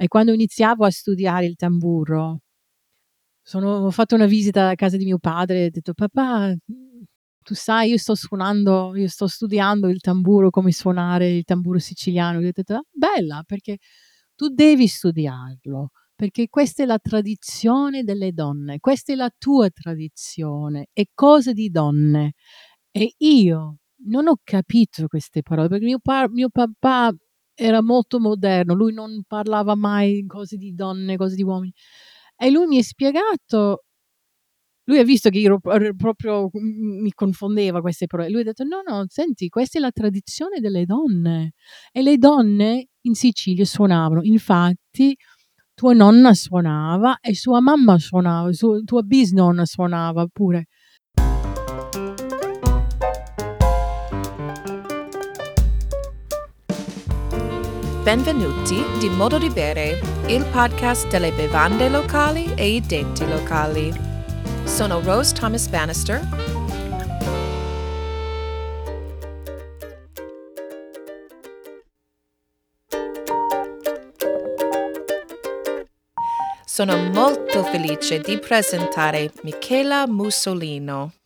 E quando iniziavo a studiare il tamburo, sono, ho fatto una visita a casa di mio padre e ho detto: Papà, tu sai, io sto suonando, io sto studiando il tamburo, come suonare il tamburo siciliano. Gli ho detto: ah, Bella, perché tu devi studiarlo, perché questa è la tradizione delle donne, questa è la tua tradizione, è cosa di donne. E io non ho capito queste parole, perché mio, pa- mio papà era molto moderno, lui non parlava mai cose di donne, cose di uomini. E lui mi ha spiegato, lui ha visto che io proprio mi confondeva queste parole. Lui ha detto: No, no, senti, questa è la tradizione delle donne. E le donne in Sicilia suonavano. Infatti, tua nonna suonava e sua mamma suonava, sua, tua bisnonna suonava pure. Benvenuti di Modo di Bere, il podcast delle bevande locali e i denti locali. Sono Rose Thomas Bannister. Sono molto felice di presentare Michela Mussolino.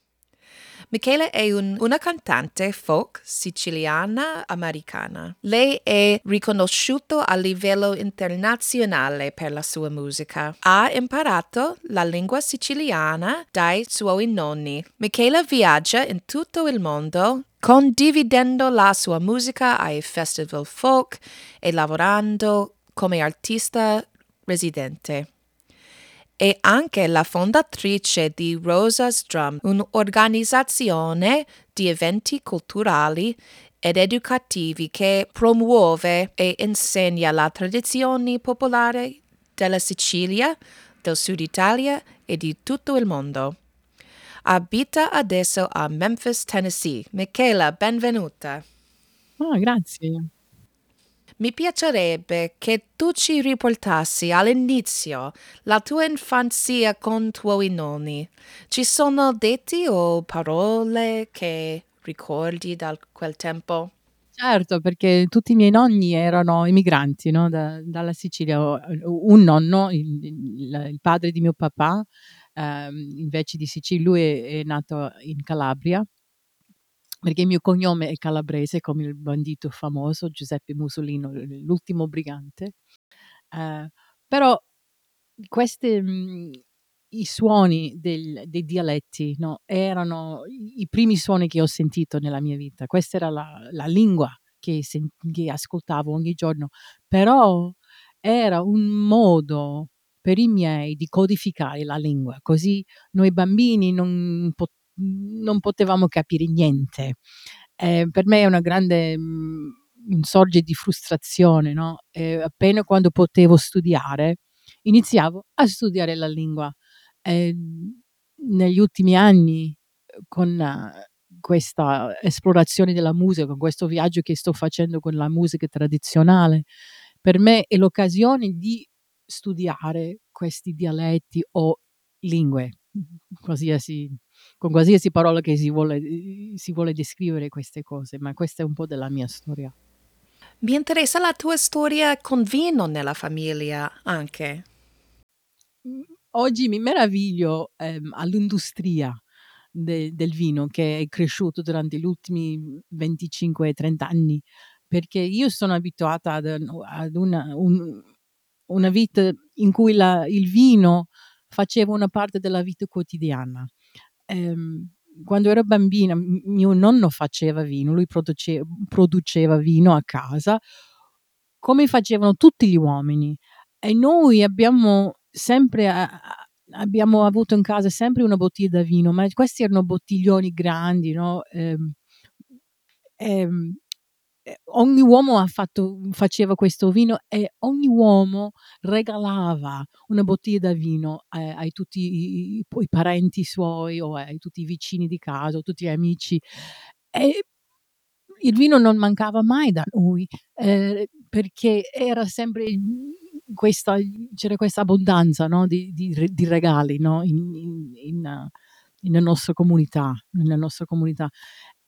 Michela è un, una cantante folk siciliana americana. Lei è riconosciuta a livello internazionale per la sua musica. Ha imparato la lingua siciliana dai suoi nonni. Michela viaggia in tutto il mondo condividendo la sua musica ai festival folk e lavorando come artista residente è anche la fondatrice di Rosa's Drum, un'organizzazione di eventi culturali ed educativi che promuove e insegna la tradizione popolare della Sicilia, del Sud Italia e di tutto il mondo. Abita adesso a Memphis, Tennessee. Michela, benvenuta. Oh, grazie. Mi piacerebbe che tu ci riportassi all'inizio la tua infanzia con tuoi nonni. Ci sono detti o parole che ricordi da quel tempo? Certo, perché tutti i miei nonni erano immigranti no? da, dalla Sicilia. Un nonno, il, il, il padre di mio papà, ehm, invece di Sicilia, lui è, è nato in Calabria perché il mio cognome è calabrese come il bandito famoso Giuseppe Mussolino, l'ultimo brigante. Eh, però questi, mh, i suoni del, dei dialetti no, erano i primi suoni che ho sentito nella mia vita. Questa era la, la lingua che, sen- che ascoltavo ogni giorno, però era un modo per i miei di codificare la lingua, così noi bambini non, pot- non potevamo capire niente. Eh, per me è una grande mh, mhmm, sorge di frustrazione, no? Eh, appena quando potevo studiare, iniziavo a studiare la lingua. Eh, negli ultimi anni, con uh, questa esplorazione della musica, con questo viaggio che sto facendo con la musica tradizionale, per me è l'occasione di studiare questi dialetti o lingue, qualsiasi con qualsiasi parola che si vuole, si vuole descrivere queste cose, ma questa è un po' della mia storia. Mi interessa la tua storia con vino nella famiglia anche. Mm, oggi mi meraviglio ehm, all'industria de, del vino che è cresciuto durante gli ultimi 25-30 anni, perché io sono abituata ad, ad una, un, una, vita in cui la, il vino faceva una parte della vita quotidiana ehm, quando ero bambina mio nonno faceva vino, lui produce, produceva vino a casa come facevano tutti gli uomini e noi abbiamo sempre abbiamo avuto in casa sempre una bottiglia da vino, ma questi erano bottiglioni grandi, no? Ehm, ehm, eh, ogni uomo fatto, faceva questo vino e ogni uomo regalava una bottiglia da vino a, a tutti i, i, parenti suoi o a tutti i vicini di casa o tutti gli amici. E il vino non mancava mai da noi eh, perché era sempre questa, c'era questa abbondanza no? di, di, di, regali no? in, in, in, nella nostra comunità. Nella nostra comunità.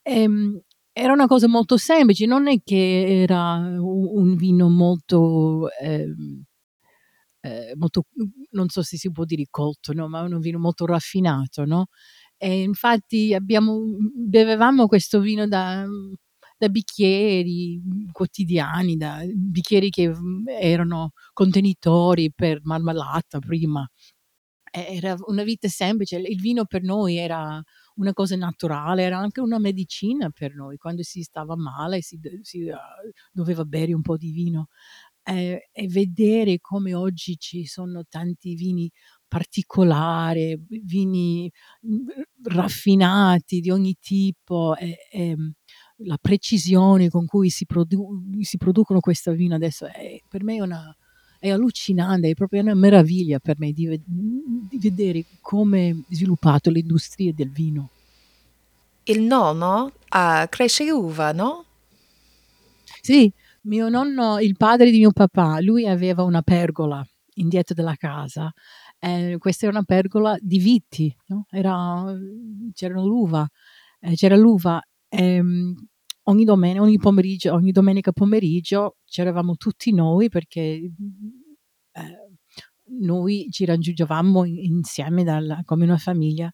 E, ehm, era una cosa molto semplice, non è che era un vino molto, eh, ehm, molto non so se si può dire colto, no, ma un vino molto raffinato, no, e infatti abbiamo bevevamo questo vino da da bicchieri quotidiani, da bicchieri che erano contenitori per marmellata prima. Era una vita semplice, il vino per noi era una cosa naturale, era anche una medicina per noi. Quando si stava male si si doveva bere un po' di vino. E, e vedere come oggi ci sono tanti vini particolari, vini raffinati di ogni tipo e, e la precisione con cui si, produ- si producono questo vino adesso è, per me una è allucinante, è proprio una meraviglia per me di, di vedere come è sviluppato l'industria del vino. Il nonno uh, cresce uva, no? Sì, mio nonno, il padre di mio papà, lui aveva una pergola indietro della casa. Eh, questa era una pergola di viti, no? era, c'era l'uva, eh, c'era l'uva. Ehm, ogni domenica, ogni pomeriggio, ogni domenica pomeriggio c'eravamo tutti noi perché eh, noi ci raggiungevamo insieme dalla, come una famiglia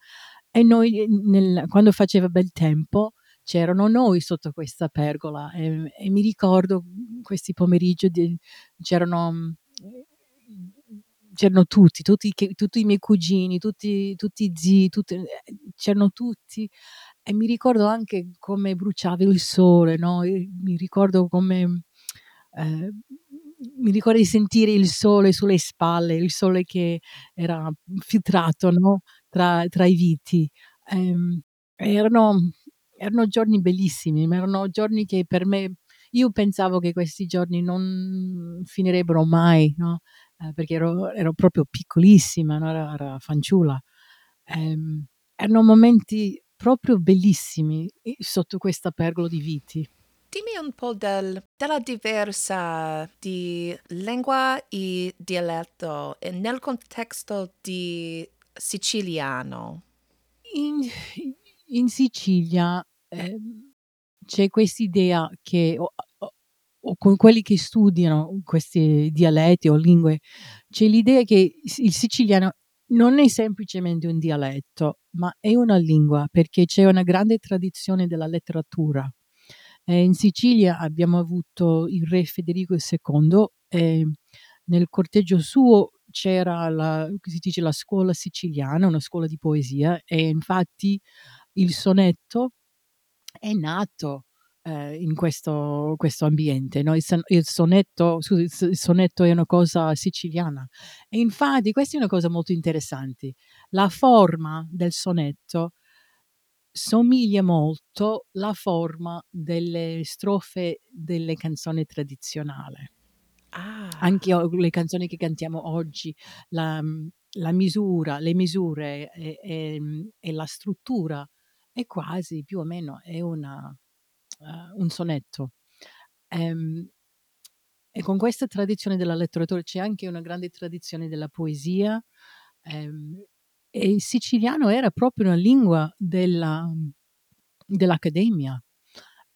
e noi nel, quando faceva bel tempo c'erano noi sotto questa pergola e, e mi ricordo questi pomeriggi c'erano c'erano tutti, tutti, tutti, i miei cugini, tutti, tutti i zii, tutti, c'erano tutti e mi ricordo anche come bruciava il sole, no? mi ricordo come... Eh, mi ricordo di sentire il sole sulle spalle, il sole che era filtrato no? tra, tra, i viti. Eh, erano, erano giorni bellissimi, erano giorni che per me, io pensavo che questi giorni non finirebbero mai, no? eh, perché ero, ero, proprio piccolissima, no? era, era fanciulla. Eh, erano momenti proprio bellissimi sotto questa pergola di viti. Dimmi un po' del, della diversa di lingua e dialetto nel contesto di siciliano. In, in Sicilia eh, c'è questa idea che, o, o, o, con quelli che studiano questi dialetti o lingue, c'è l'idea che il siciliano non è semplicemente un dialetto, ma è una lingua perché c'è una grande tradizione della letteratura. Eh, in Sicilia abbiamo avuto il re Federico II e nel corteggio suo c'era la, dice, la scuola siciliana, una scuola di poesia e infatti il sonetto è nato eh, in questo, questo ambiente. No? Il, il, sonetto, il sonetto è una cosa siciliana e infatti questa è una cosa molto interessante. La forma del sonetto somiglia molto alla forma delle strofe delle canzoni tradizionali. Ah. Anche le canzoni che cantiamo oggi, la, la misura, le misure e, e, e, la struttura è quasi più o meno è una, uh, un sonetto. Um, e con questa tradizione della letteratura c'è anche una grande tradizione della poesia. Um, e il siciliano era proprio una lingua della, dell'accademia.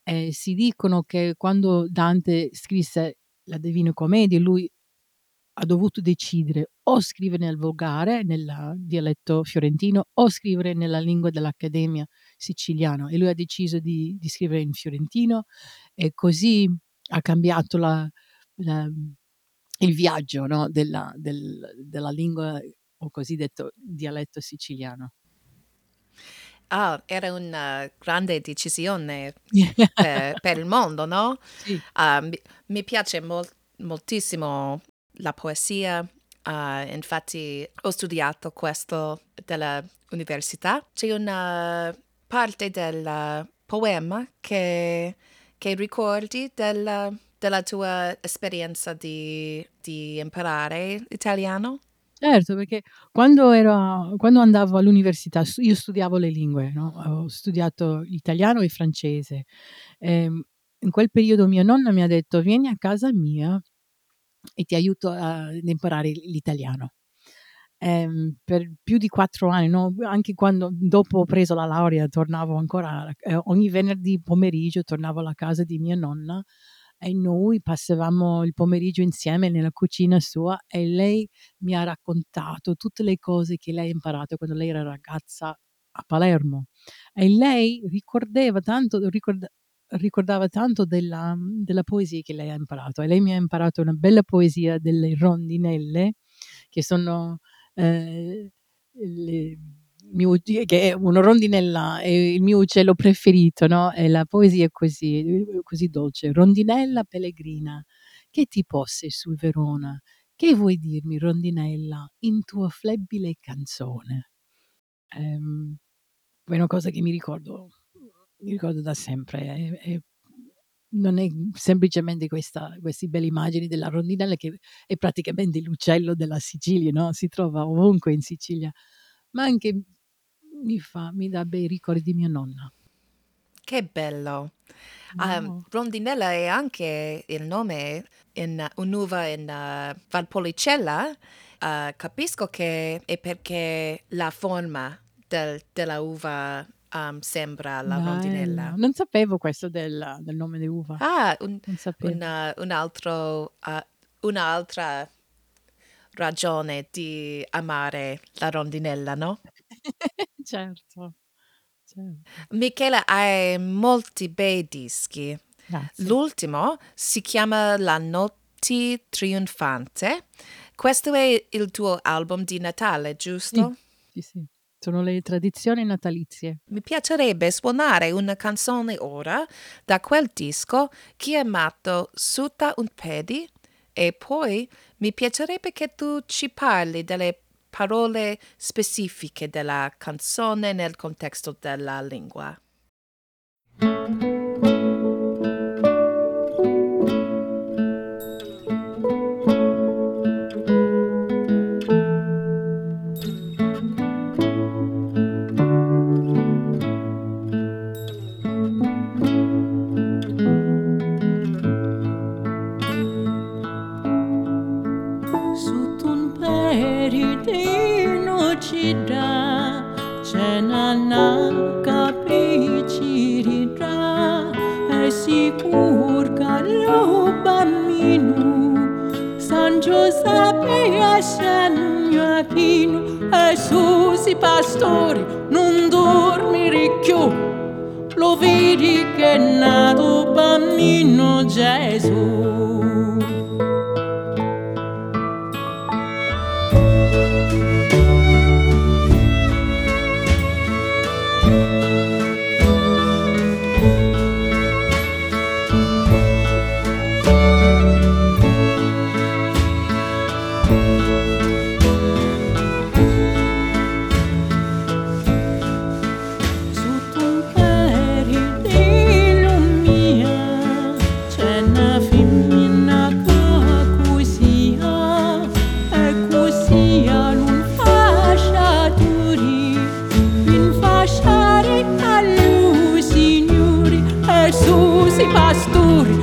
Eh, si dicono che quando Dante scrisse la Divina Commedia, lui ha dovuto decidere o scrivere nel volgare, nel dialetto fiorentino, o scrivere nella lingua dell'Accademia siciliano. E lui ha deciso di, di scrivere in fiorentino e così ha cambiato la, la, il viaggio no, della, del, della lingua o cosiddetto dialetto siciliano. Ah, era una grande decisione per, per il mondo, no? Sì. Uh, mi, mi, piace mol, moltissimo la poesia, uh, infatti ho studiato questo dall'università. C'è una parte del poema che, che ricordi del, della tua esperienza di, di imparare italiano? Certo, perché quando ero quando andavo all'università, io studiavo le lingue, no, ho studiato italiano e francese. Ehm, in quel periodo mia nonna mi ha detto: "Vieni a casa mia e ti aiuto ad imparare l'italiano". Ehm, per più di quattro anni, no, anche quando dopo ho preso la laurea tornavo ancora ehm, ogni venerdì pomeriggio tornavo alla casa di mia nonna e noi passavamo il pomeriggio insieme nella cucina sua e lei mi ha raccontato tutte le cose che lei ha imparato quando lei era ragazza a Palermo. E lei ricordava tanto, ricorda, ricordava tanto della, della, poesia che lei ha imparato e lei mi ha imparato una bella poesia delle rondinelle che sono eh, le, mio, che è una rondinella, è il mio uccello preferito, no? E la poesia è così, così dolce. Rondinella pellegrina, che ti posse sul Verona? Che vuoi dirmi, rondinella, in tua flebile canzone? Um, è una cosa che mi ricordo, mi ricordo da sempre. È, è, non è semplicemente questa, queste belle immagini della rondinella che è praticamente l'uccello della Sicilia, no? si trova ovunque in Sicilia, ma anche mi fa, mi dà bei ricordi di mia nonna. Che bello! Um, rondinella è anche il nome in un'uva in uh, Valpolicella. Uh, capisco che è perché la forma del, della uva um, sembra la Bello. rondinella. Non sapevo questo del, del nome di uva. Ah, un, una, un altro, uh, un'altra ragione di amare la rondinella, no? certo, certo. Michela, hai molti bei dischi. Grazie. L'ultimo si chiama La notte trionfante. Questo è il tuo album di Natale, giusto? Sì, sì, sì. Sono le tradizioni natalizie. Mi piacerebbe suonare una canzone ora da quel disco chiamato Suta un pedi e poi mi piacerebbe che tu ci parli delle parole specifiche della canzone nel contesto della lingua. Pastori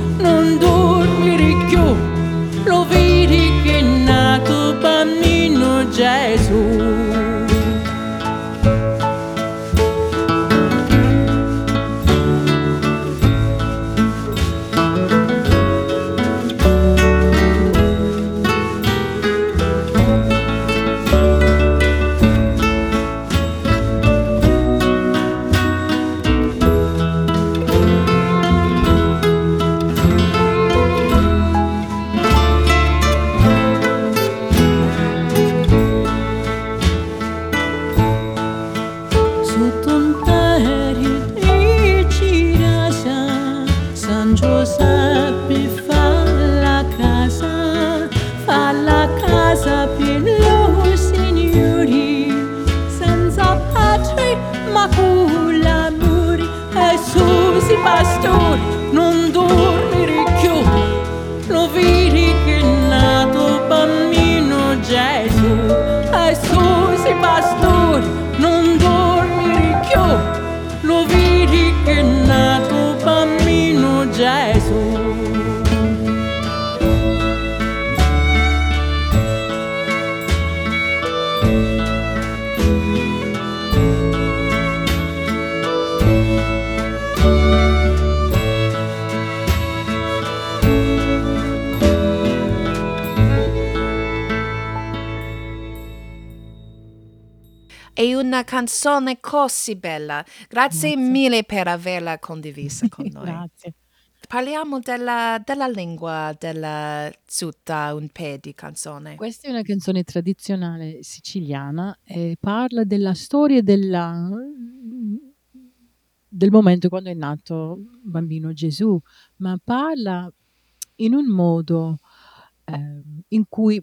una canzone così bella. Grazie, Grazie. mille per averla condivisa con noi. Grazie. Parliamo della, della lingua della Zutta, un pe di canzone. Questa è una canzone tradizionale siciliana e parla della storia della, del momento quando è nato il bambino Gesù, ma parla in un modo eh, in cui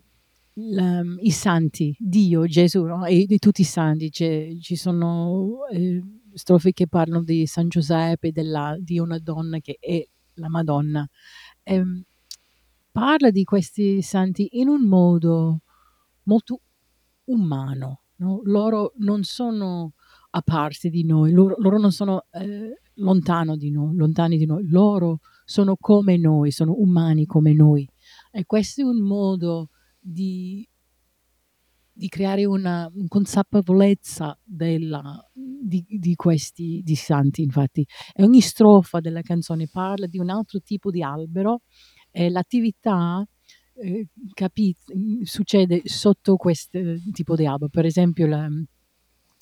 la, i santi, Dio, Gesù no? e di tutti i santi, c'è, ci sono eh, strofe che parlano di San Giuseppe, della, di una donna che è la Madonna. Eh, parla di questi santi in un modo molto umano. No? Loro non sono a parte di noi, loro, loro non sono eh, lontano di noi, lontani di noi, loro sono come noi, sono umani come noi. E questo è un modo di, di creare una, consapevolezza della, di, di, questi di santi, infatti. E ogni strofa della canzone parla di un altro tipo di albero e l'attività eh, capi- succede sotto questo tipo di albero. Per esempio, la,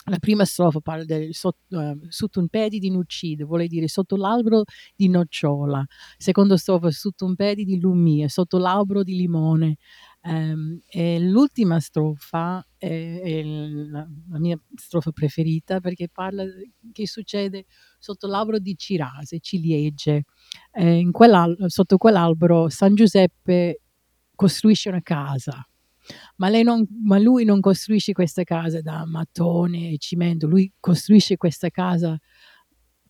la prima strofa parla del sotto, uh, sotto un piede di nuccido, vuol dire sotto l'albero di nocciola. Seconda strofa sotto un piede di lumia, sotto l'albero di limone. Um, e l'ultima strofa è, è la, la, mia strofa preferita perché parla che succede sotto l'albero di cirase, ciliegie. Eh, sotto quell'albero San Giuseppe costruisce una casa ma, non, ma, lui non costruisce questa casa da mattone e cemento, lui costruisce questa casa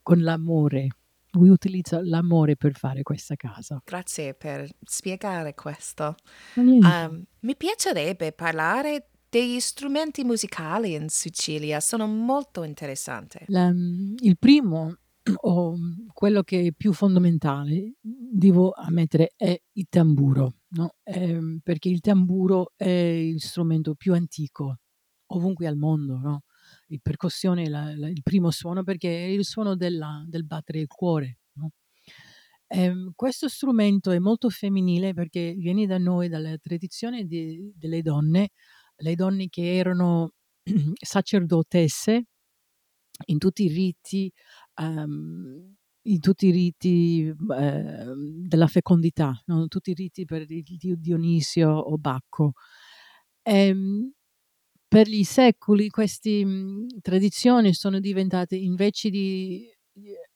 con l'amore. Lui utilizza l'amore per fare questa casa. Grazie per spiegare questo. Um, mi piacerebbe parlare degli strumenti musicali in Sicilia, sono molto interessanti. La, il primo o quello che è più fondamentale, devo ammettere, è il tamburo, no? eh, perché il tamburo è il strumento più antico ovunque al mondo, no? Il percussione la, la, il primo suono perché è il suono della, del battere il cuore. No? Eh, questo strumento è molto femminile perché viene da noi, dalla tradizione di, delle donne, le donne che erano sacerdotesse in tutti i riti um, in tutti i riti eh, della fecondità, no? tutti i riti per il dio Dionisio o Bacco. E, ehm, per gli secoli queste tradizioni sono diventate, invece di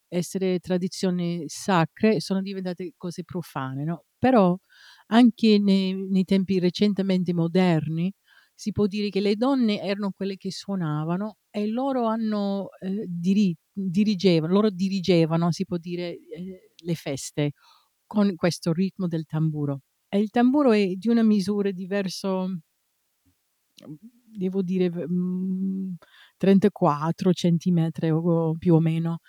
essere tradizioni sacre, sono diventate cose profane. No? Però anche nei, nei tempi recentemente moderni, si può dire che le donne erano quelle che suonavano e loro hanno eh, diri- dirigevano, loro dirigevano, si può dire, eh, le feste con questo ritmo del tamburo. E il tamburo è di una misura diversa, devo dire, mh, 34 centimetri o più o meno.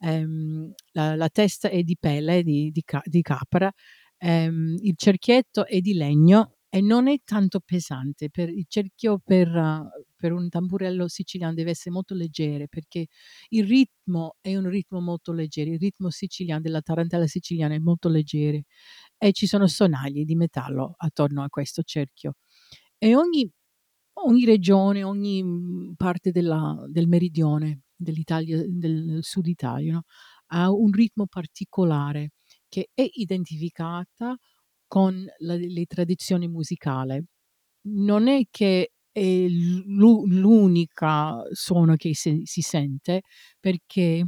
Ehm, la, la, testa è di pelle, di, di, di capra, ehm, il cerchietto è di legno e non è tanto pesante. Per, il cerchio per, per, un tamburello siciliano deve essere molto leggero perché il ritmo è un ritmo molto leggero, il ritmo siciliano della tarantella siciliana è molto leggero e ci sono sonagli di metallo attorno a questo cerchio. E ogni, ogni regione, ogni mm, parte della, del meridione dell'Italia, del sud Italia, no? ha un ritmo particolare che è identificata con la, le tradizioni musicali. Non è che è l'unica suono che si, si sente perché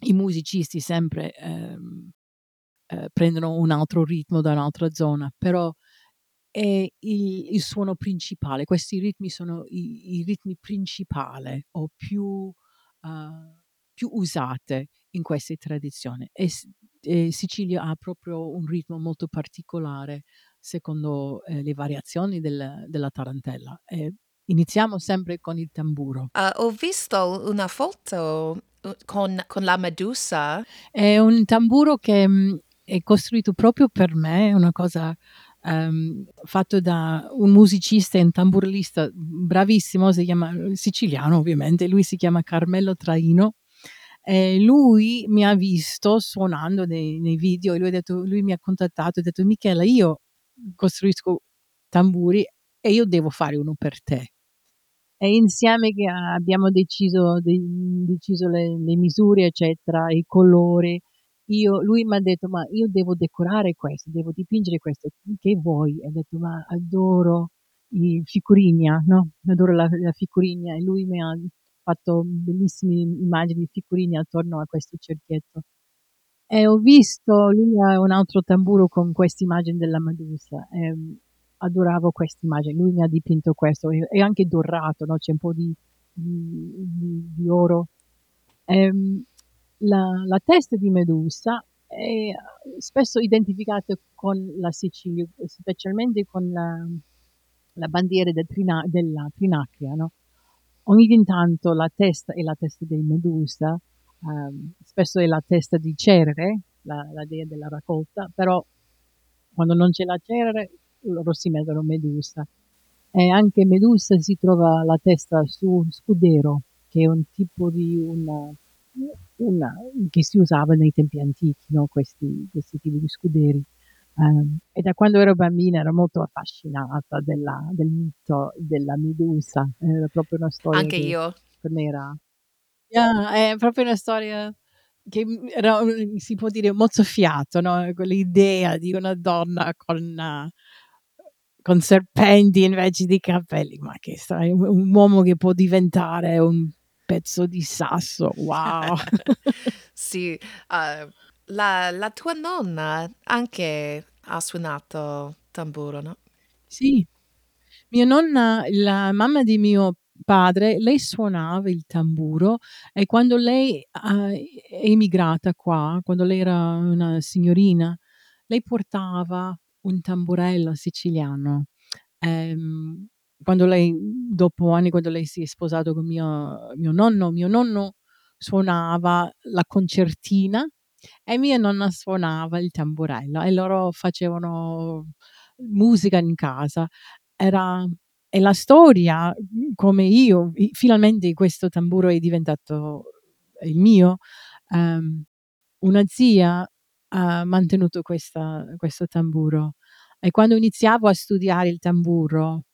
i musicisti sempre ehm, eh, prendono un altro ritmo da un'altra zona, però è il, il suono principale. Questi ritmi sono i, i ritmi principali o più, uh, più usati in queste tradizioni. E eh, Sicilia ha proprio un ritmo molto particolare secondo eh, le variazioni del, della tarantella. Eh, iniziamo sempre con il tamburo. Uh, ho visto una foto uh, con, con, la Medusa. È un tamburo che mh, mm, è costruito proprio per me, è una cosa um, fatto da un musicista e un tamburellista bravissimo, si chiama siciliano ovviamente, lui si chiama Carmelo Traino eh, lui mi ha visto suonando nei, nei video e lui, detto, lui, mi ha contattato e ha detto Michela io costruisco tamburi e io devo fare uno per te. e insieme abbiamo deciso, de, deciso le, le, misure, eccetera, i colori. Io, lui mi ha detto, ma io devo decorare questo, devo dipingere questo, che vuoi? E ho detto, ma adoro i figurina, no? Adoro la, la figurina e lui mi ha fatto bellissime immagini di figurine attorno a questo cerchietto. E ho visto, lui ha un altro tamburo con questa immagine della Medusa. E, adoravo questa immagine, lui mi ha dipinto questo, è anche dorato, no? c'è un po' di, di, di, di oro. Ehm, la, la, testa di Medusa è spesso identificata con la Sicilia, specialmente con la, la bandiera del trina, della Trinacria. No? Ogni tanto la testa è la testa di Medusa, ehm, spesso è la testa di Cerere, la, la dea della raccolta, però quando non c'è la Cerere loro si mettono Medusa. E anche Medusa si trova la testa su scudero, che è un tipo di una, una che si usava nei tempi antichi, no? questi, questi tipi di scuderi. Um, e da quando ero bambina ero molto affascinata della, del mito della Medusa, era proprio una storia. Anche io. Per me era. Yeah, è proprio una storia che era, si può dire, mozzafiato, no? Quell'idea di una donna con. Uh, con serpenti invece di capelli, ma che sai, un uomo che può diventare un pezzo di sasso, wow. sì, uh, la, la, tua nonna anche ha suonato tamburo, no? Sì, mia nonna, la mamma di mio padre, lei suonava il tamburo e quando lei uh, è emigrata qua, quando lei era una signorina, lei portava un tamburello siciliano. Ehm, quando lei, dopo anni, quando lei si è sposato con mio, mio nonno, mio nonno suonava la concertina e mia nonna suonava il tamburello e loro facevano musica in casa. Era, e la storia, come io, finalmente questo tamburo è diventato il mio, um, una zia ha mantenuto questa, questo tamburo. E quando iniziavo a studiare il tamburo,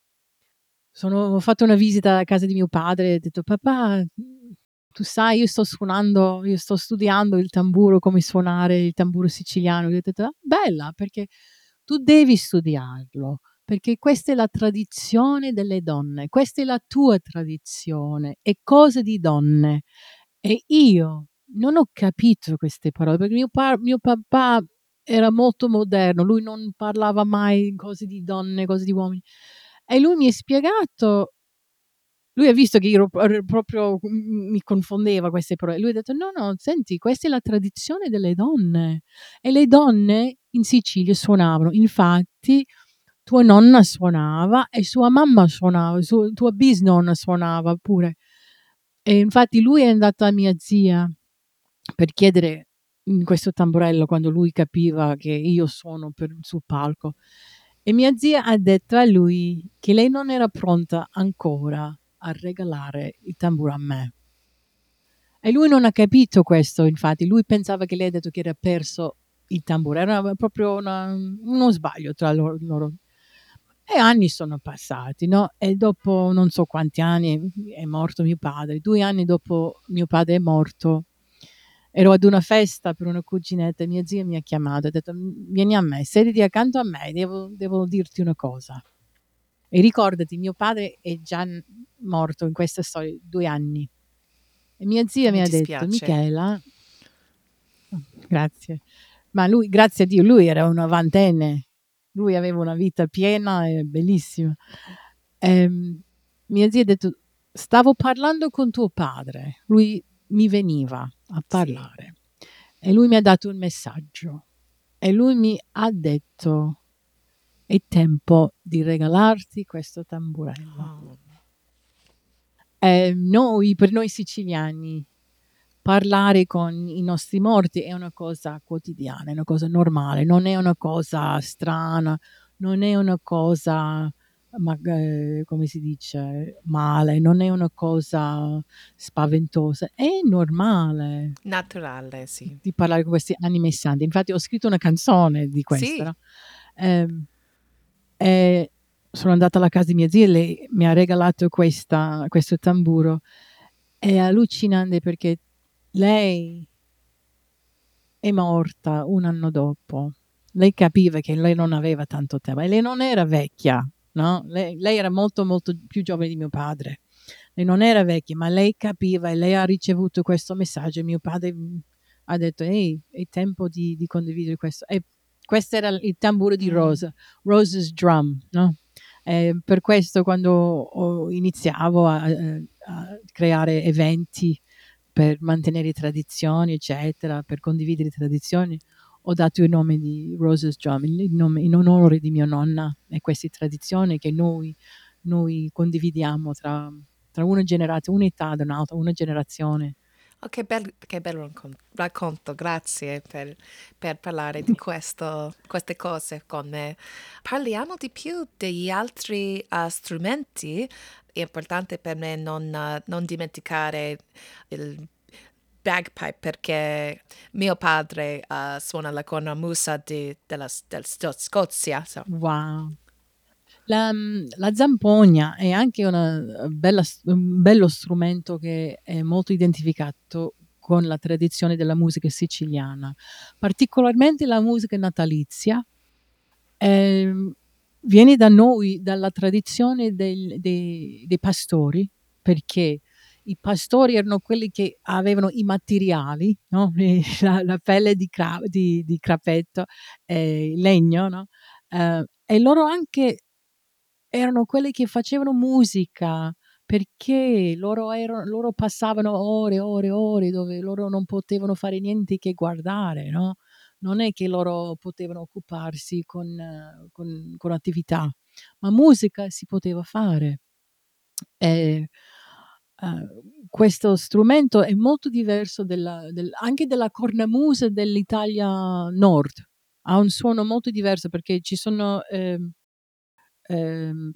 sono, ho fatto una visita a casa di mio padre e ho detto, papà, tu sai, io sto suonando, io sto studiando il tamburo, come suonare il tamburo siciliano. Io ho detto, ah, bella, perché tu devi studiarlo, perché questa è la tradizione delle donne, questa è la tua tradizione, è cosa di donne. E io non ho capito queste parole, perché mio, pa- mio papà era molto moderno, lui non parlava mai cose di donne, cose di uomini. E lui mi ha spiegato, lui ha visto che io proprio mi confondeva queste parole. Lui ha detto: No, no, senti, questa è la tradizione delle donne. E le donne in Sicilia suonavano. Infatti, tua nonna suonava e sua mamma suonava, sua, tua bisnonna suonava pure. E infatti lui è andato a mia zia per chiedere questo tamburello quando lui capiva che io suono per, sul palco. E mia zia ha detto a lui che lei non era pronta ancora a regalare il tamburo a me. E lui non ha capito questo, infatti, lui pensava che lei ha detto che era perso il tamburo, era proprio una, uno sbaglio tra loro, loro. E anni sono passati, no? E dopo non so quanti anni è morto mio padre. Due anni dopo mio padre è morto, ero ad una festa per una cuginetta e mia zia mi ha chiamato e ha detto vieni a me, sediti accanto a me, devo, devo dirti una cosa. E ricordati, mio padre è già morto in questa storia due anni. E mia zia mi, mi ha detto, Michela, grazie, ma lui, grazie a Dio, lui era una vantenne, lui aveva una vita piena e bellissima. E, ehm, mia zia ha detto, stavo parlando con tuo padre, lui mi veniva a parlare sì. e lui mi ha dato un messaggio e lui mi ha detto è tempo di regalarti questo tamburello. Oh. Eh, noi, per noi siciliani, parlare con i nostri morti è una cosa quotidiana, è una cosa normale, non è una cosa strana, non è una cosa ma, eh, come si dice, male, non è una cosa spaventosa, è normale. Naturale, sì. Di parlare con questi anime santi. Infatti ho scritto una canzone di questo. Sì. Eh, eh, sono andata alla casa di mia zia e lei mi ha regalato questa, questo tamburo. È allucinante perché lei è morta un anno dopo. Lei capiva che lei non aveva tanto tempo e lei non era vecchia, no? Lei, lei era molto, molto più giovane di mio padre. Lei non era vecchia, ma lei capiva e lei ha ricevuto questo messaggio. Mio padre ha detto: Ehi, è tempo di, di condividere questo. E questo era il tamburo di mm. Rosa, Rose's drum, no? E per questo quando iniziavo a, a, creare eventi per mantenere tradizioni, eccetera, per condividere tradizioni, ho dato il nome di Rose's Drum, il nome in onore di mia nonna e queste tradizioni che noi, noi condividiamo tra, tra una generazione, un'età e un'altra, una generazione. Oh, che, bel, che bel racconto, grazie per, per parlare di questo, queste cose con me. Parliamo di più degli altri uh, strumenti. È importante per me non, uh, non dimenticare il bagpipe perché mio padre uh, suona la cornamusa di, della, del Scozia. So. Wow. La, mm, la zampogna è anche una bella, un bello strumento che è molto identificato con la tradizione della musica siciliana, particolarmente la musica natalizia. Eh, viene da noi, dalla tradizione del, dei, dei pastori, perché i pastori erano quelli che avevano i materiali, no? la, la, pelle di, cra- di, di crapetto, eh, legno, no? eh, e loro anche erano quelli che facevano musica perché loro, erano, loro passavano ore e ore e ore dove loro non potevano fare niente che guardare, no? Non è che loro potevano occuparsi con, con, con attività, ma musica si poteva fare. E, uh, questo strumento è molto diverso della, del, anche della cornamusa dell'Italia nord. Ha un suono molto diverso perché ci sono... Eh, Ehm,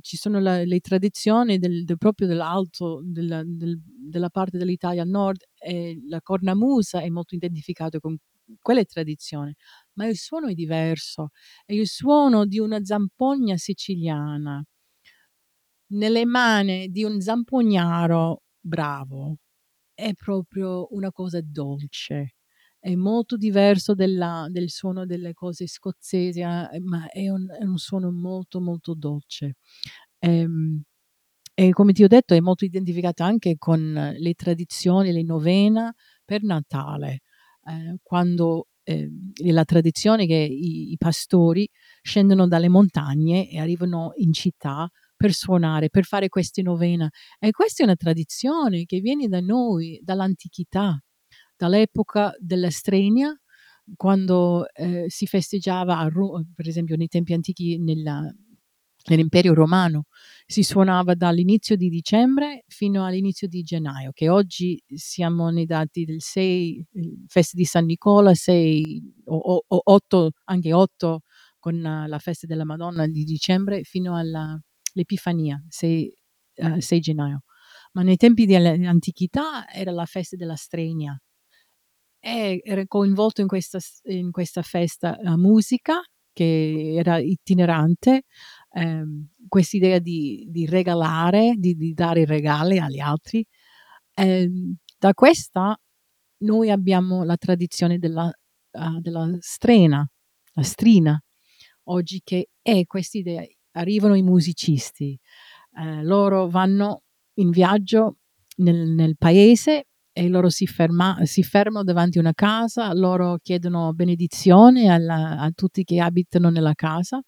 ci sono la, le tradizioni del, del, proprio dell'alto, della, del, della parte dell'Italia nord, e la cornamusa è molto identificata con quelle tradizioni, ma il suono è diverso, è il suono di una zampogna siciliana nelle mani di un zampognaro bravo, è proprio una cosa dolce è molto diverso della, del suono delle cose scozzesi, eh, ma è un, è un, suono molto molto dolce. Ehm, e come ti ho detto è molto identificato anche con le tradizioni, le novena per Natale, eh, quando eh, la tradizione che i, i, pastori scendono dalle montagne e arrivano in città per suonare, per fare queste novena. E questa è una tradizione che viene da noi, dall'antichità dall'epoca della Strenia, quando eh, si festeggiava, Ro- per esempio nei tempi antichi nella, nell'impero romano, si suonava dall'inizio di dicembre fino all'inizio di gennaio, che oggi siamo nei dati del 6, festa di San Nicola, 6 o, o 8, anche 8 con la festa della Madonna di dicembre fino all'Epifania, 6, uh, 6 gennaio. Ma nei tempi dell'antichità era la festa della Strenia, era coinvolto in questa, in questa festa la musica che era itinerante, ehm, questa idea di, di regalare, di, di, dare regali agli altri. Eh, da questa noi abbiamo la tradizione della, uh, della strena, la strina, oggi che è questa idea. Arrivano i musicisti, eh, loro vanno in viaggio nel, nel paese e loro si, ferma, si, fermano davanti a una casa, loro chiedono benedizione alla, a tutti che abitano nella casa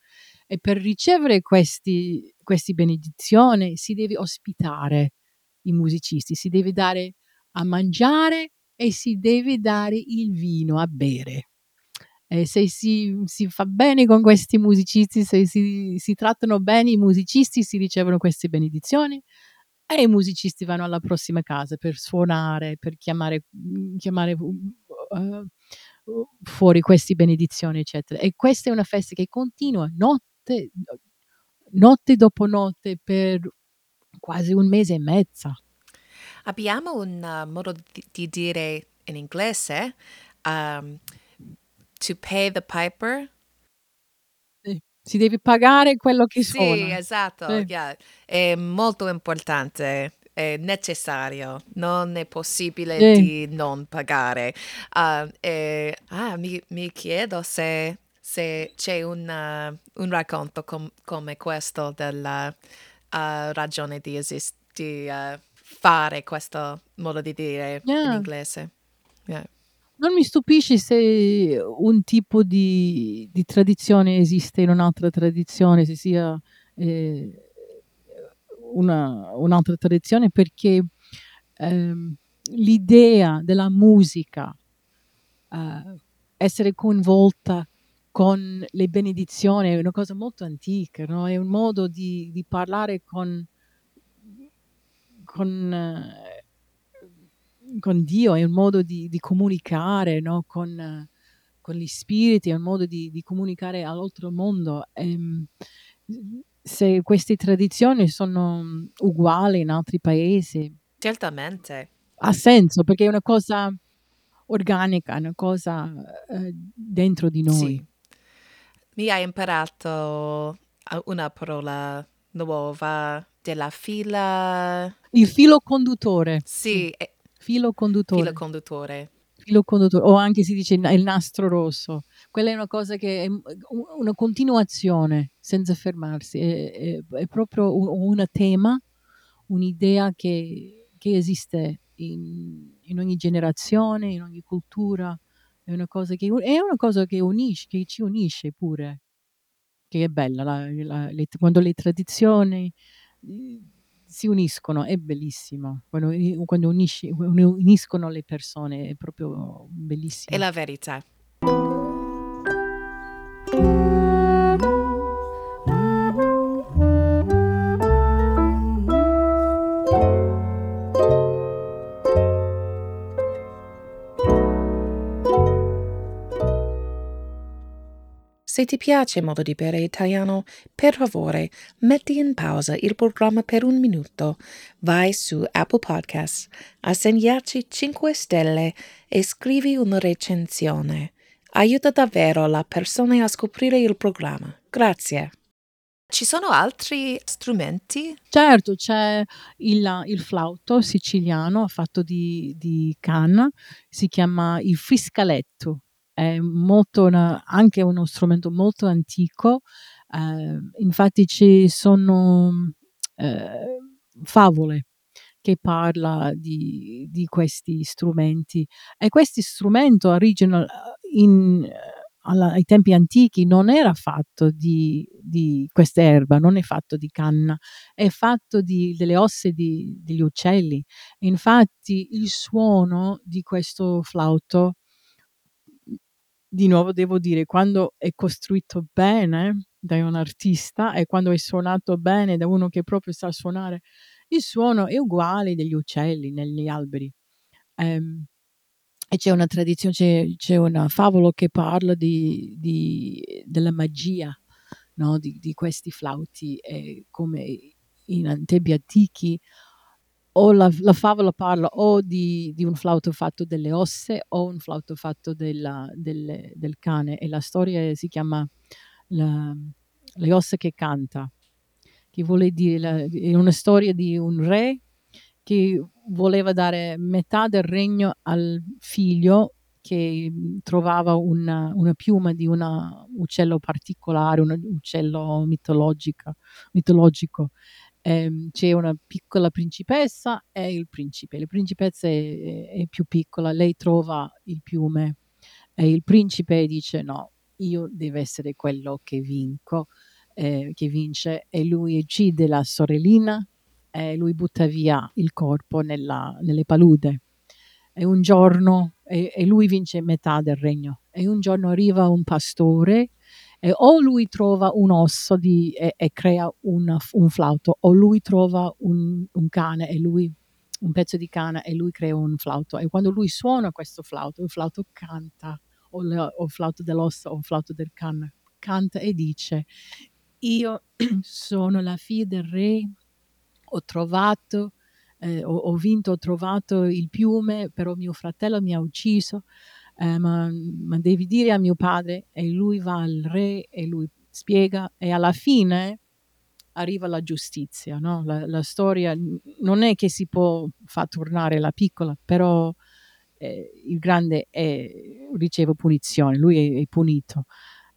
e per ricevere queste benedizioni si deve ospitare i musicisti, si deve dare a mangiare e si deve dare il vino a bere. E se si, si fa bene con questi musicisti, se si, si trattano bene i musicisti, si ricevono queste benedizioni e i musicisti vanno alla prossima casa per suonare, per chiamare, mhmm, chiamare uh, fuori queste benedizioni, eccetera. E questa è una festa che continua notte, notte dopo notte per quasi un mese e mezzo. Abbiamo un uh, modo di, dire in inglese um, to pay the piper. Si deve pagare quello che Sì, esatto, Sì. yeah. È molto importante, è necessario, non è possibile Sì. di non pagare. Ah, e, ah, mi, mi chiedo se, se c'è un, uh, un racconto com- come questo della uh, ragione di, esist- di uh, fare questo modo di dire in Yeah. inglese. Yeah. Non mi stupisce se un tipo di di tradizione esiste in un'altra tradizione, se sia, ehm, una un'altra tradizione perché, ehm, l'idea della musica, uhm, essere coinvolta con le benedizioni è una cosa molto antica, no, è un modo di di parlare con con ehm, con Dio, è un modo di di comunicare, no, con con gli spiriti, è un modo di di comunicare all'altro mondo. Ehm, mhmm, se queste tradizioni sono, mhmm, uguali in altri paesi, Certamente. ha senso perché è una cosa organica, è una cosa, ehm, dentro di noi. Sì. Mi hai imparato una parola nuova della fila. Il filo conduttore, sì, eh, filo conduttore. filo conduttore. Filo conduttore, o anche si dice il na il nastro rosso. Quella è una cosa che è, una continuazione senza fermarsi, è è è proprio u una tema, un'idea che che esiste in in ogni generazione, in ogni cultura. È una cosa che è una cosa che unisce che ci unisce pure, che è bella la la le quando le tradizioni, si uniscono, è bellissimo. Quando quando unisci uniscono le persone è proprio È bellissimo. la verità. Se ti piace Modo di Bere Italiano, per favore metti in pausa il programma per un minuto, vai su Apple Podcasts, assegnaci 5 stelle e scrivi una recensione. Aiuta davvero la persona a scoprire il programma. Grazie. Ci sono altri strumenti? Certo, c'è il il flauto siciliano fatto di di canna, si chiama il friscaletto. È una anche uno strumento molto antico, ehm, infatti ci sono, ehm, favole che parla di di questi strumenti. E questi strumento original uhm, in alla ai tempi antichi non era fatto di di quest'erba, non è fatto di canna, è fatto di delle ossa degli uccelli. Infatti il suono di questo flauto, di nuovo devo dire, quando è costruito bene da un artista e quando è suonato bene da uno che proprio sa suonare, il suono è uguale degli uccelli negli alberi. Ehm, e c'è una tradizio c'è c'è una favola che parla di di della magia, no, di di questi flauti e come in tempi antichi o la la favola parla o di di un flauto fatto delle ossa o un flauto fatto della del del cane e la storia si chiama la Le ossa che canta, che vuole dire la è una storia di un re che voleva dare metà del regno al figlio che, trovava una una piuma di una uccello particolare, un uccello mitologico. Ehm, c'è una piccola principessa e il principe. La principessa è è più piccola, lei trova il piume e il principe dice: "No, io deve essere quello che vinco ehm, che vince", e lui uccide la sorellina e lui butta via il corpo nella nelle palude. E un giorno e e lui vince metà del regno. E un giorno arriva un pastore e o lui trova un osso di e e crea una f un flauto, o lui trova un un cane e lui un pezzo di canna e lui crea un flauto. E quando lui suona questo flauto, il flauto canta, o il o il flauto dell'osso o il flauto del canna, canta e dice: "Io sono la figlia del re, ho trovato ehm, ho ho vinto, ho trovato il piume, però mio fratello mi ha ucciso, ehm, ma ma devi dire a mio padre" e lui va al re e lui spiega e alla fine arriva la giustizia, no? la, la, storia non è che si può far tornare la piccola, però eh, il grande è, riceve punizione, lui è, è punito.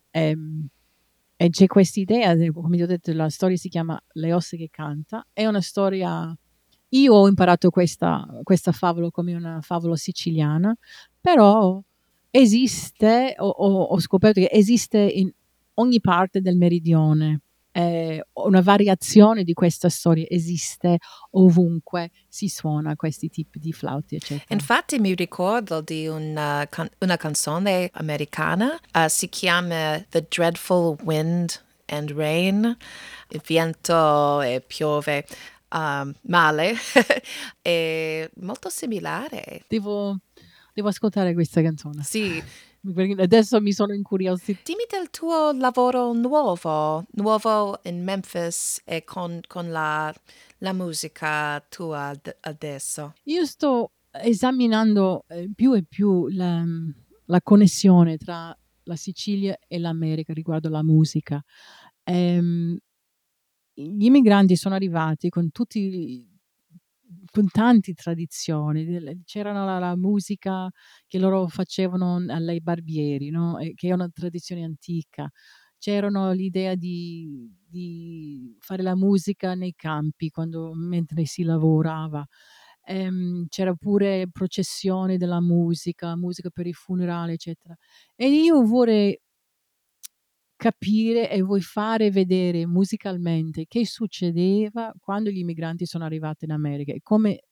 E, ehm, e c'è questa idea, come vi ho detto, la storia si chiama Le ossa che canta, è una storia... Io ho imparato questa, questa favola come una favola siciliana, però esiste, ho, ho scoperto che esiste in ogni parte del meridione eh, una variazione di questa storia esiste ovunque si suona questi tipi di flauti, eccetera. Infatti mi ricordo di una, can- una canzone americana, uh, si chiama The Dreadful Wind and Rain, il vento e piove. Uh, male è molto similare. Devo, devo ascoltare questa canzone. Sì, adesso mi sono incuriosita. Dimmi del tuo lavoro nuovo, nuovo in Memphis e con, con la, la, musica tua adesso. Io sto esaminando eh, più e più la, la, connessione tra la Sicilia e l'America riguardo la musica. Ehm, gli immigranti sono arrivati con tutti con tante tradizioni. C'era la, la, musica che loro facevano ai barbieri, no? che è una tradizione antica. C'erano l'idea di, di fare la musica nei campi quando, mentre si lavorava. Ehm, c'era pure processione della musica, musica per i funerali, eccetera. E io vorrei capire e vuoi fare vedere musicalmente che succedeva quando gli immigranti sono arrivati in America e come,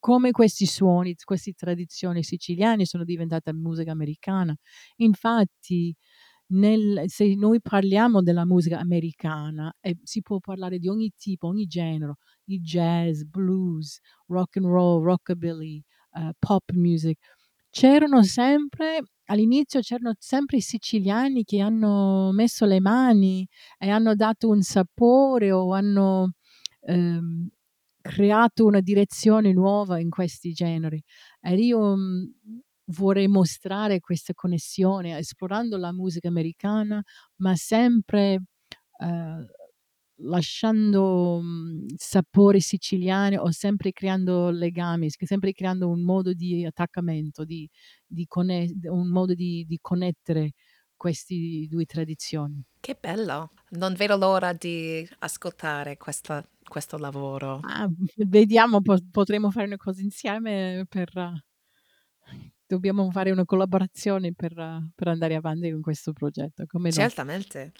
come questi suoni, queste tradizioni siciliane sono diventate musica americana. Infatti, nel, se noi parliamo della musica americana, eh, si può parlare di ogni tipo, ogni genere, il jazz, blues, rock and roll, rockabilly, uh, pop music. C'erano sempre all'inizio c'erano sempre i siciliani che hanno messo le mani e hanno dato un sapore o hanno ehm, creato una direzione nuova in questi generi. E io mh, mhmm, vorrei mostrare questa connessione esplorando la musica americana, ma sempre eh, lasciando mh, sapore siciliano o sempre creando legami, sempre creando un modo di attaccamento, di, di conne- un modo di, di connettere queste due tradizioni. Che bello! Non vedo l'ora di ascoltare questa, questo lavoro. Ah, vediamo, po- potremo fare una cosa insieme per dobbiamo fare una collaborazione per, per andare avanti con questo progetto. Come Certamente.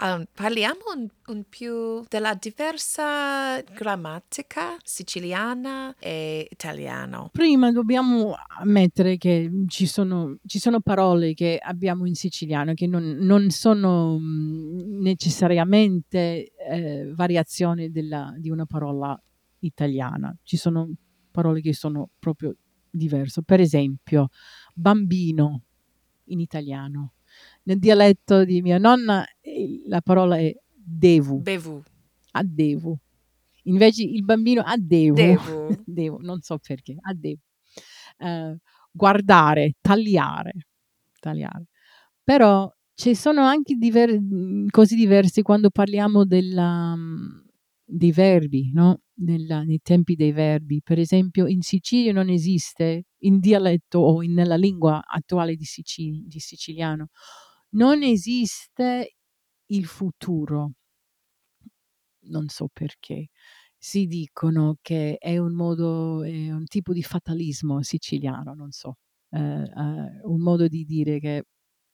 Um, parliamo un, un, più della diversa grammatica siciliana e italiana. Prima dobbiamo ammettere che ci sono, ci sono parole che abbiamo in siciliano che non, non sono mm, necessariamente eh, variazioni della, di una parola italiana. Ci sono parole che sono proprio diverso. Per esempio, bambino in italiano. Nel dialetto di mia nonna la parola è devu. Bevu. A devu. Invece il bambino a devu. Devu. devu. Non so perché. A devu. Uh, guardare, tagliare. tagliare. Però ci sono anche diver- cose diverse quando parliamo della, dei verbi, no? Nella, nei tempi dei verbi. Per esempio, in Sicilia non esiste, in dialetto o in, nella lingua attuale di, Sicil- di siciliano, non esiste il futuro. Non so perché. Si dicono che è un modo, è un tipo di fatalismo siciliano, non so, eh, eh, un modo di dire che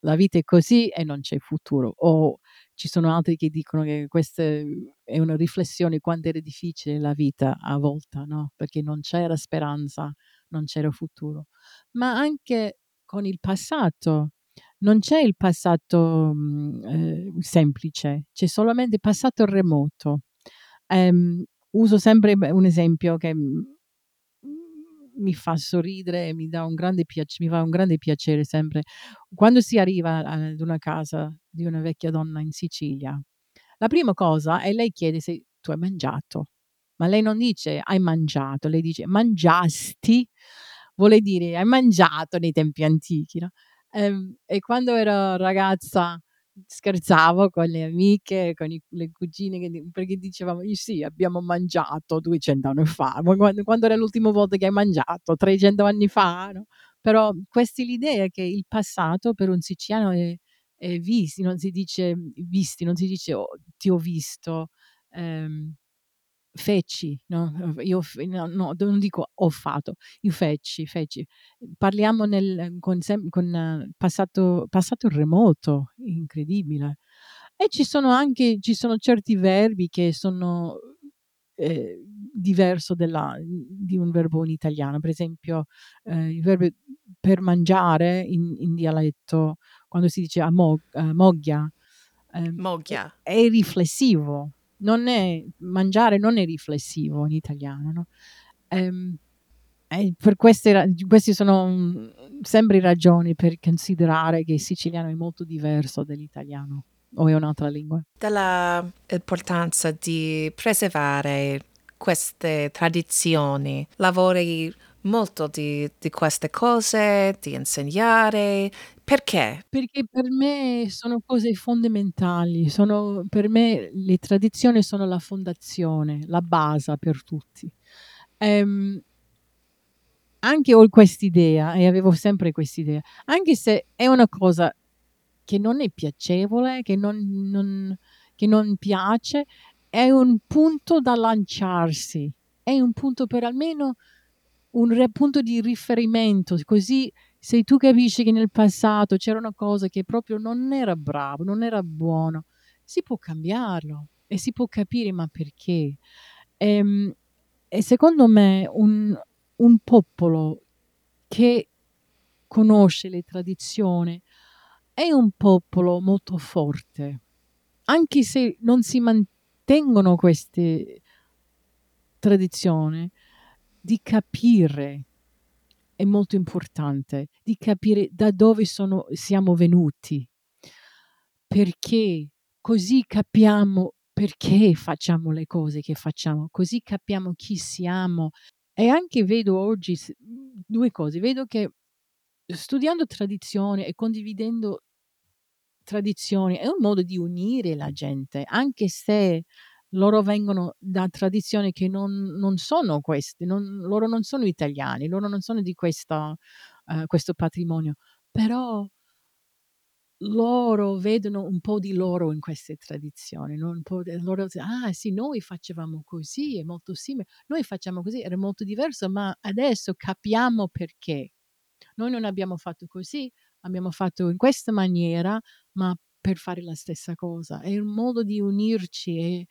la vita è così e non c'è futuro. O ci sono altri che dicono che questa è una riflessione quanto era difficile la vita a volte, no? Perché non c'era speranza, non c'era futuro. Ma anche con il passato. Non c'è il passato mm, eh, semplice, c'è solamente il passato remoto. Um, uso sempre un esempio che mm, mi fa sorridere e mi, piace, mi fa un grande piacere sempre. Quando si arriva ad una casa di una vecchia donna in Sicilia, la prima cosa è lei chiede se tu hai mangiato, ma lei non dice hai mangiato, lei dice mangiasti, vuole dire hai mangiato nei tempi antichi. No? E, ehm, e quando ero ragazza scherzavo con le amiche, con i le cugine perché dicevamo: "Sì, abbiamo mangiato 200 anni fa". Ma quando quando era l'ultima volta che hai mangiato? 300 anni fa, no, però questi l'idea che il passato per un siciliano è è visti, non si dice visti, non si dice: "Oh, ti ho visto", ehm, feci, no, io no, no, non dico ho fatto, io feci, feci. Parliamo nel con con eh, passato passato remoto, incredibile. E ci sono anche ci sono certi verbi che sono, ehm, diverso della di un verbo in italiano. Per esempio, ehm, il verbo per mangiare in in dialetto, quando si dice a mo a moggia, ehm, Moglia. è riflessivo, non è mangiare non è riflessivo in italiano, no, ehm, per queste questi sono, mhmm, sempre ragioni per considerare che il siciliano è molto diverso dell'italiano o è un'altra lingua. Della importanza di preservare queste tradizioni. Lavori molto di, di queste cose, di insegnare. Perché? Perché per me sono cose fondamentali, sono per me le tradizioni sono la fondazione, la base per tutti. Ehm anche ho quest'idea e avevo sempre quest'idea, anche se è una cosa che non è piacevole, che non non che non piace, è un punto da lanciarsi, è un punto per almeno un punto di riferimento, così se tu capisci che nel passato c'era una cosa che proprio non era bravo, non era buono, si può cambiarlo e si può capire ma perché. Ehm, e secondo me un un popolo che conosce le tradizioni è un popolo molto forte, anche se non si mantengono queste tradizioni, di capire è molto importante, di capire da dove sono siamo venuti, perché così capiamo perché facciamo le cose che facciamo, così capiamo chi siamo. E anche vedo oggi 2 cose, vedo che studiando tradizione e condividendo tradizioni è un modo di unire la gente, anche se loro vengono da tradizioni che non non sono queste, non loro non sono italiani, loro non sono di questa ehm, questo patrimonio, però loro vedono un po' di loro in queste tradizioni, no, un po' de loro "Ah sì, noi facevamo così, è molto simile, noi facciamo così, era molto diverso, ma adesso capiamo perché. Noi non abbiamo fatto così, abbiamo fatto in questa maniera, ma per fare la stessa cosa. È un modo di unirci e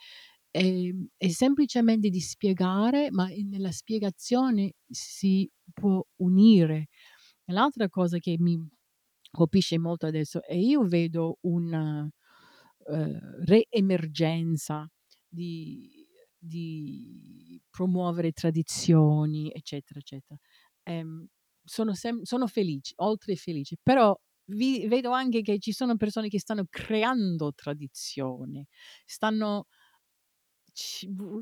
ehm, è semplicemente di spiegare, ma nella spiegazione si può unire. L'altra cosa che mi colpisce molto adesso e io vedo una, ehm, re-emergenza di di promuovere tradizioni, eccetera, eccetera. Ehm, sono sem sono felice, oltre felice, però vi vedo anche che ci sono persone che stanno creando tradizioni, stanno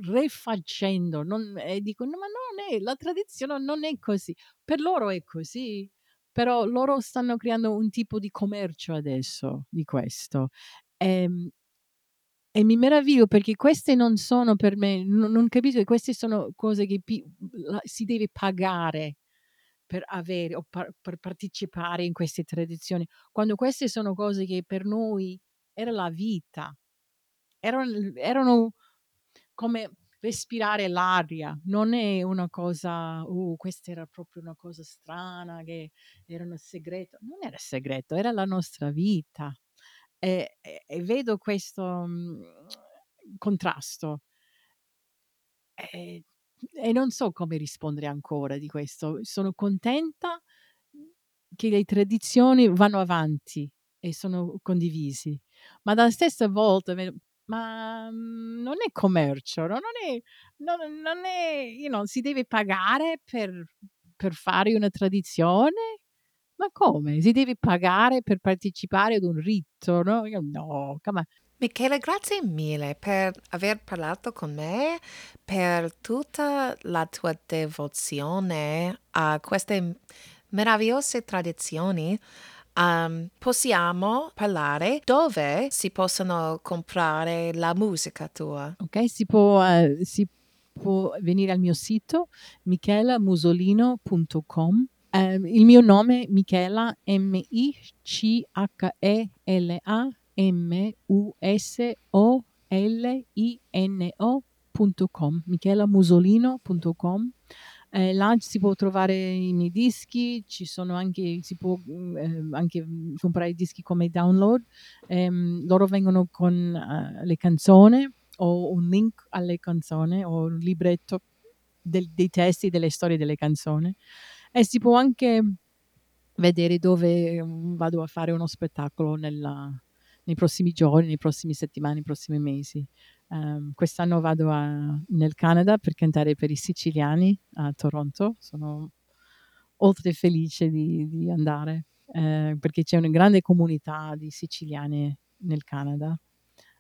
refacendo, non e dicono: "Ma non è la tradizione non è così". Per loro è così, però loro stanno creando un tipo di commercio adesso di questo. Ehm, e mi meraviglio perché queste non sono per me no non capisco che queste sono cose che pi la si deve pagare per avere o par per partecipare in queste tradizioni, quando queste sono cose che per noi era la vita. Eran l erano come respirare l'aria, non è una cosa: "Uh, questa era proprio una cosa strana che era un segreto." Non era segreto, era la nostra vita. E e e vedo questo, mhmm, contrasto. E e non so come rispondere ancora di questo. Sono contenta, che le tradizioni vanno avanti e sono condivisi, ma dalla stessa volta ma, mhmm, non è commercio, no non è non non è you si deve pagare per per fare una tradizione? Ma come? Si deve pagare per partecipare ad un rito, no? Io no, come Michele, grazie mille per aver parlato con me, per tutta la tua devozione a queste meravigliose tradizioni. Um, possiamo parlare dove si possono comprare la musica tua. Ok, si può, eh, si può venire al mio sito michelamusolino.com. Eh, il mio nome è Michela M-I-C-H-E-L-A M-U-S-O-L-I-N-O.com michelamusolino.com eh, là si può trovare i miei dischi, ci sono anche, si può eh, anche comprare i dischi come download. Eh, loro vengono con uh, le canzoni o un link alle canzoni o un libretto del, dei testi delle storie delle canzoni. E si può anche vedere dove um, vado a fare uno spettacolo nella, nei prossimi giorni, nei prossimi settimane, nei prossimi mesi. Um, quest'anno vado a, nel Canada per cantare per i siciliani a Toronto. Sono oltre felice di, di andare eh, perché c'è una grande comunità di siciliani nel Canada.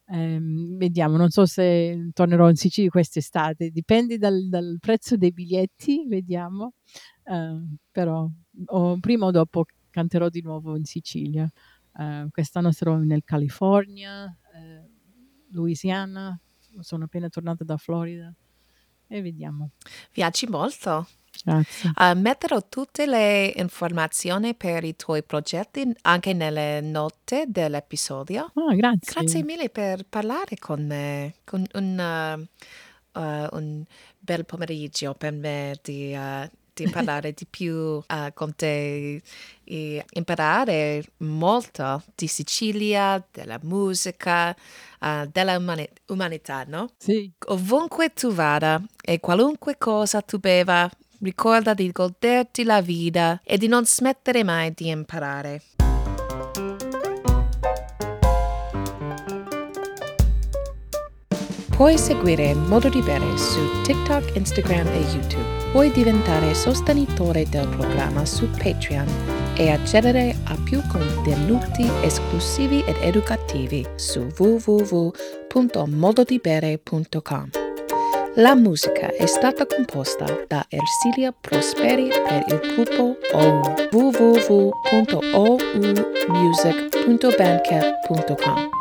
Um, vediamo, non so se tornerò in Sicilia quest'estate, dipende dal, dal prezzo dei biglietti, vediamo. Uh, però o prima o dopo canterò di nuovo in Sicilia. Uh, quest'anno sarò nel California, uh, Louisiana, sono appena tornata da Florida e vediamo. Viaggi molto. Grazie. Uh, metterò tutte le informazioni per i tuoi progetti anche nelle note dell'episodio. Oh, grazie. Grazie mille per parlare con me. Con un, uh, uh, un bel pomeriggio per me di di parlare di più uh, con te e imparare molto di Sicilia, della musica, uh, della umani- umanità, no? Sì. Ovunque tu vada e qualunque cosa tu beva, ricorda di goderti la vita e di non smettere mai di imparare. Puoi seguire Modo di Bere su TikTok, Instagram e YouTube. Puoi diventare sostenitore del programma su Patreon e accedere a più contenuti esclusivi ed educativi su www.mododibere.com. La musica è stata composta da Ersilia Prosperi per il gruppo OU www.oumusic.bandcamp.com.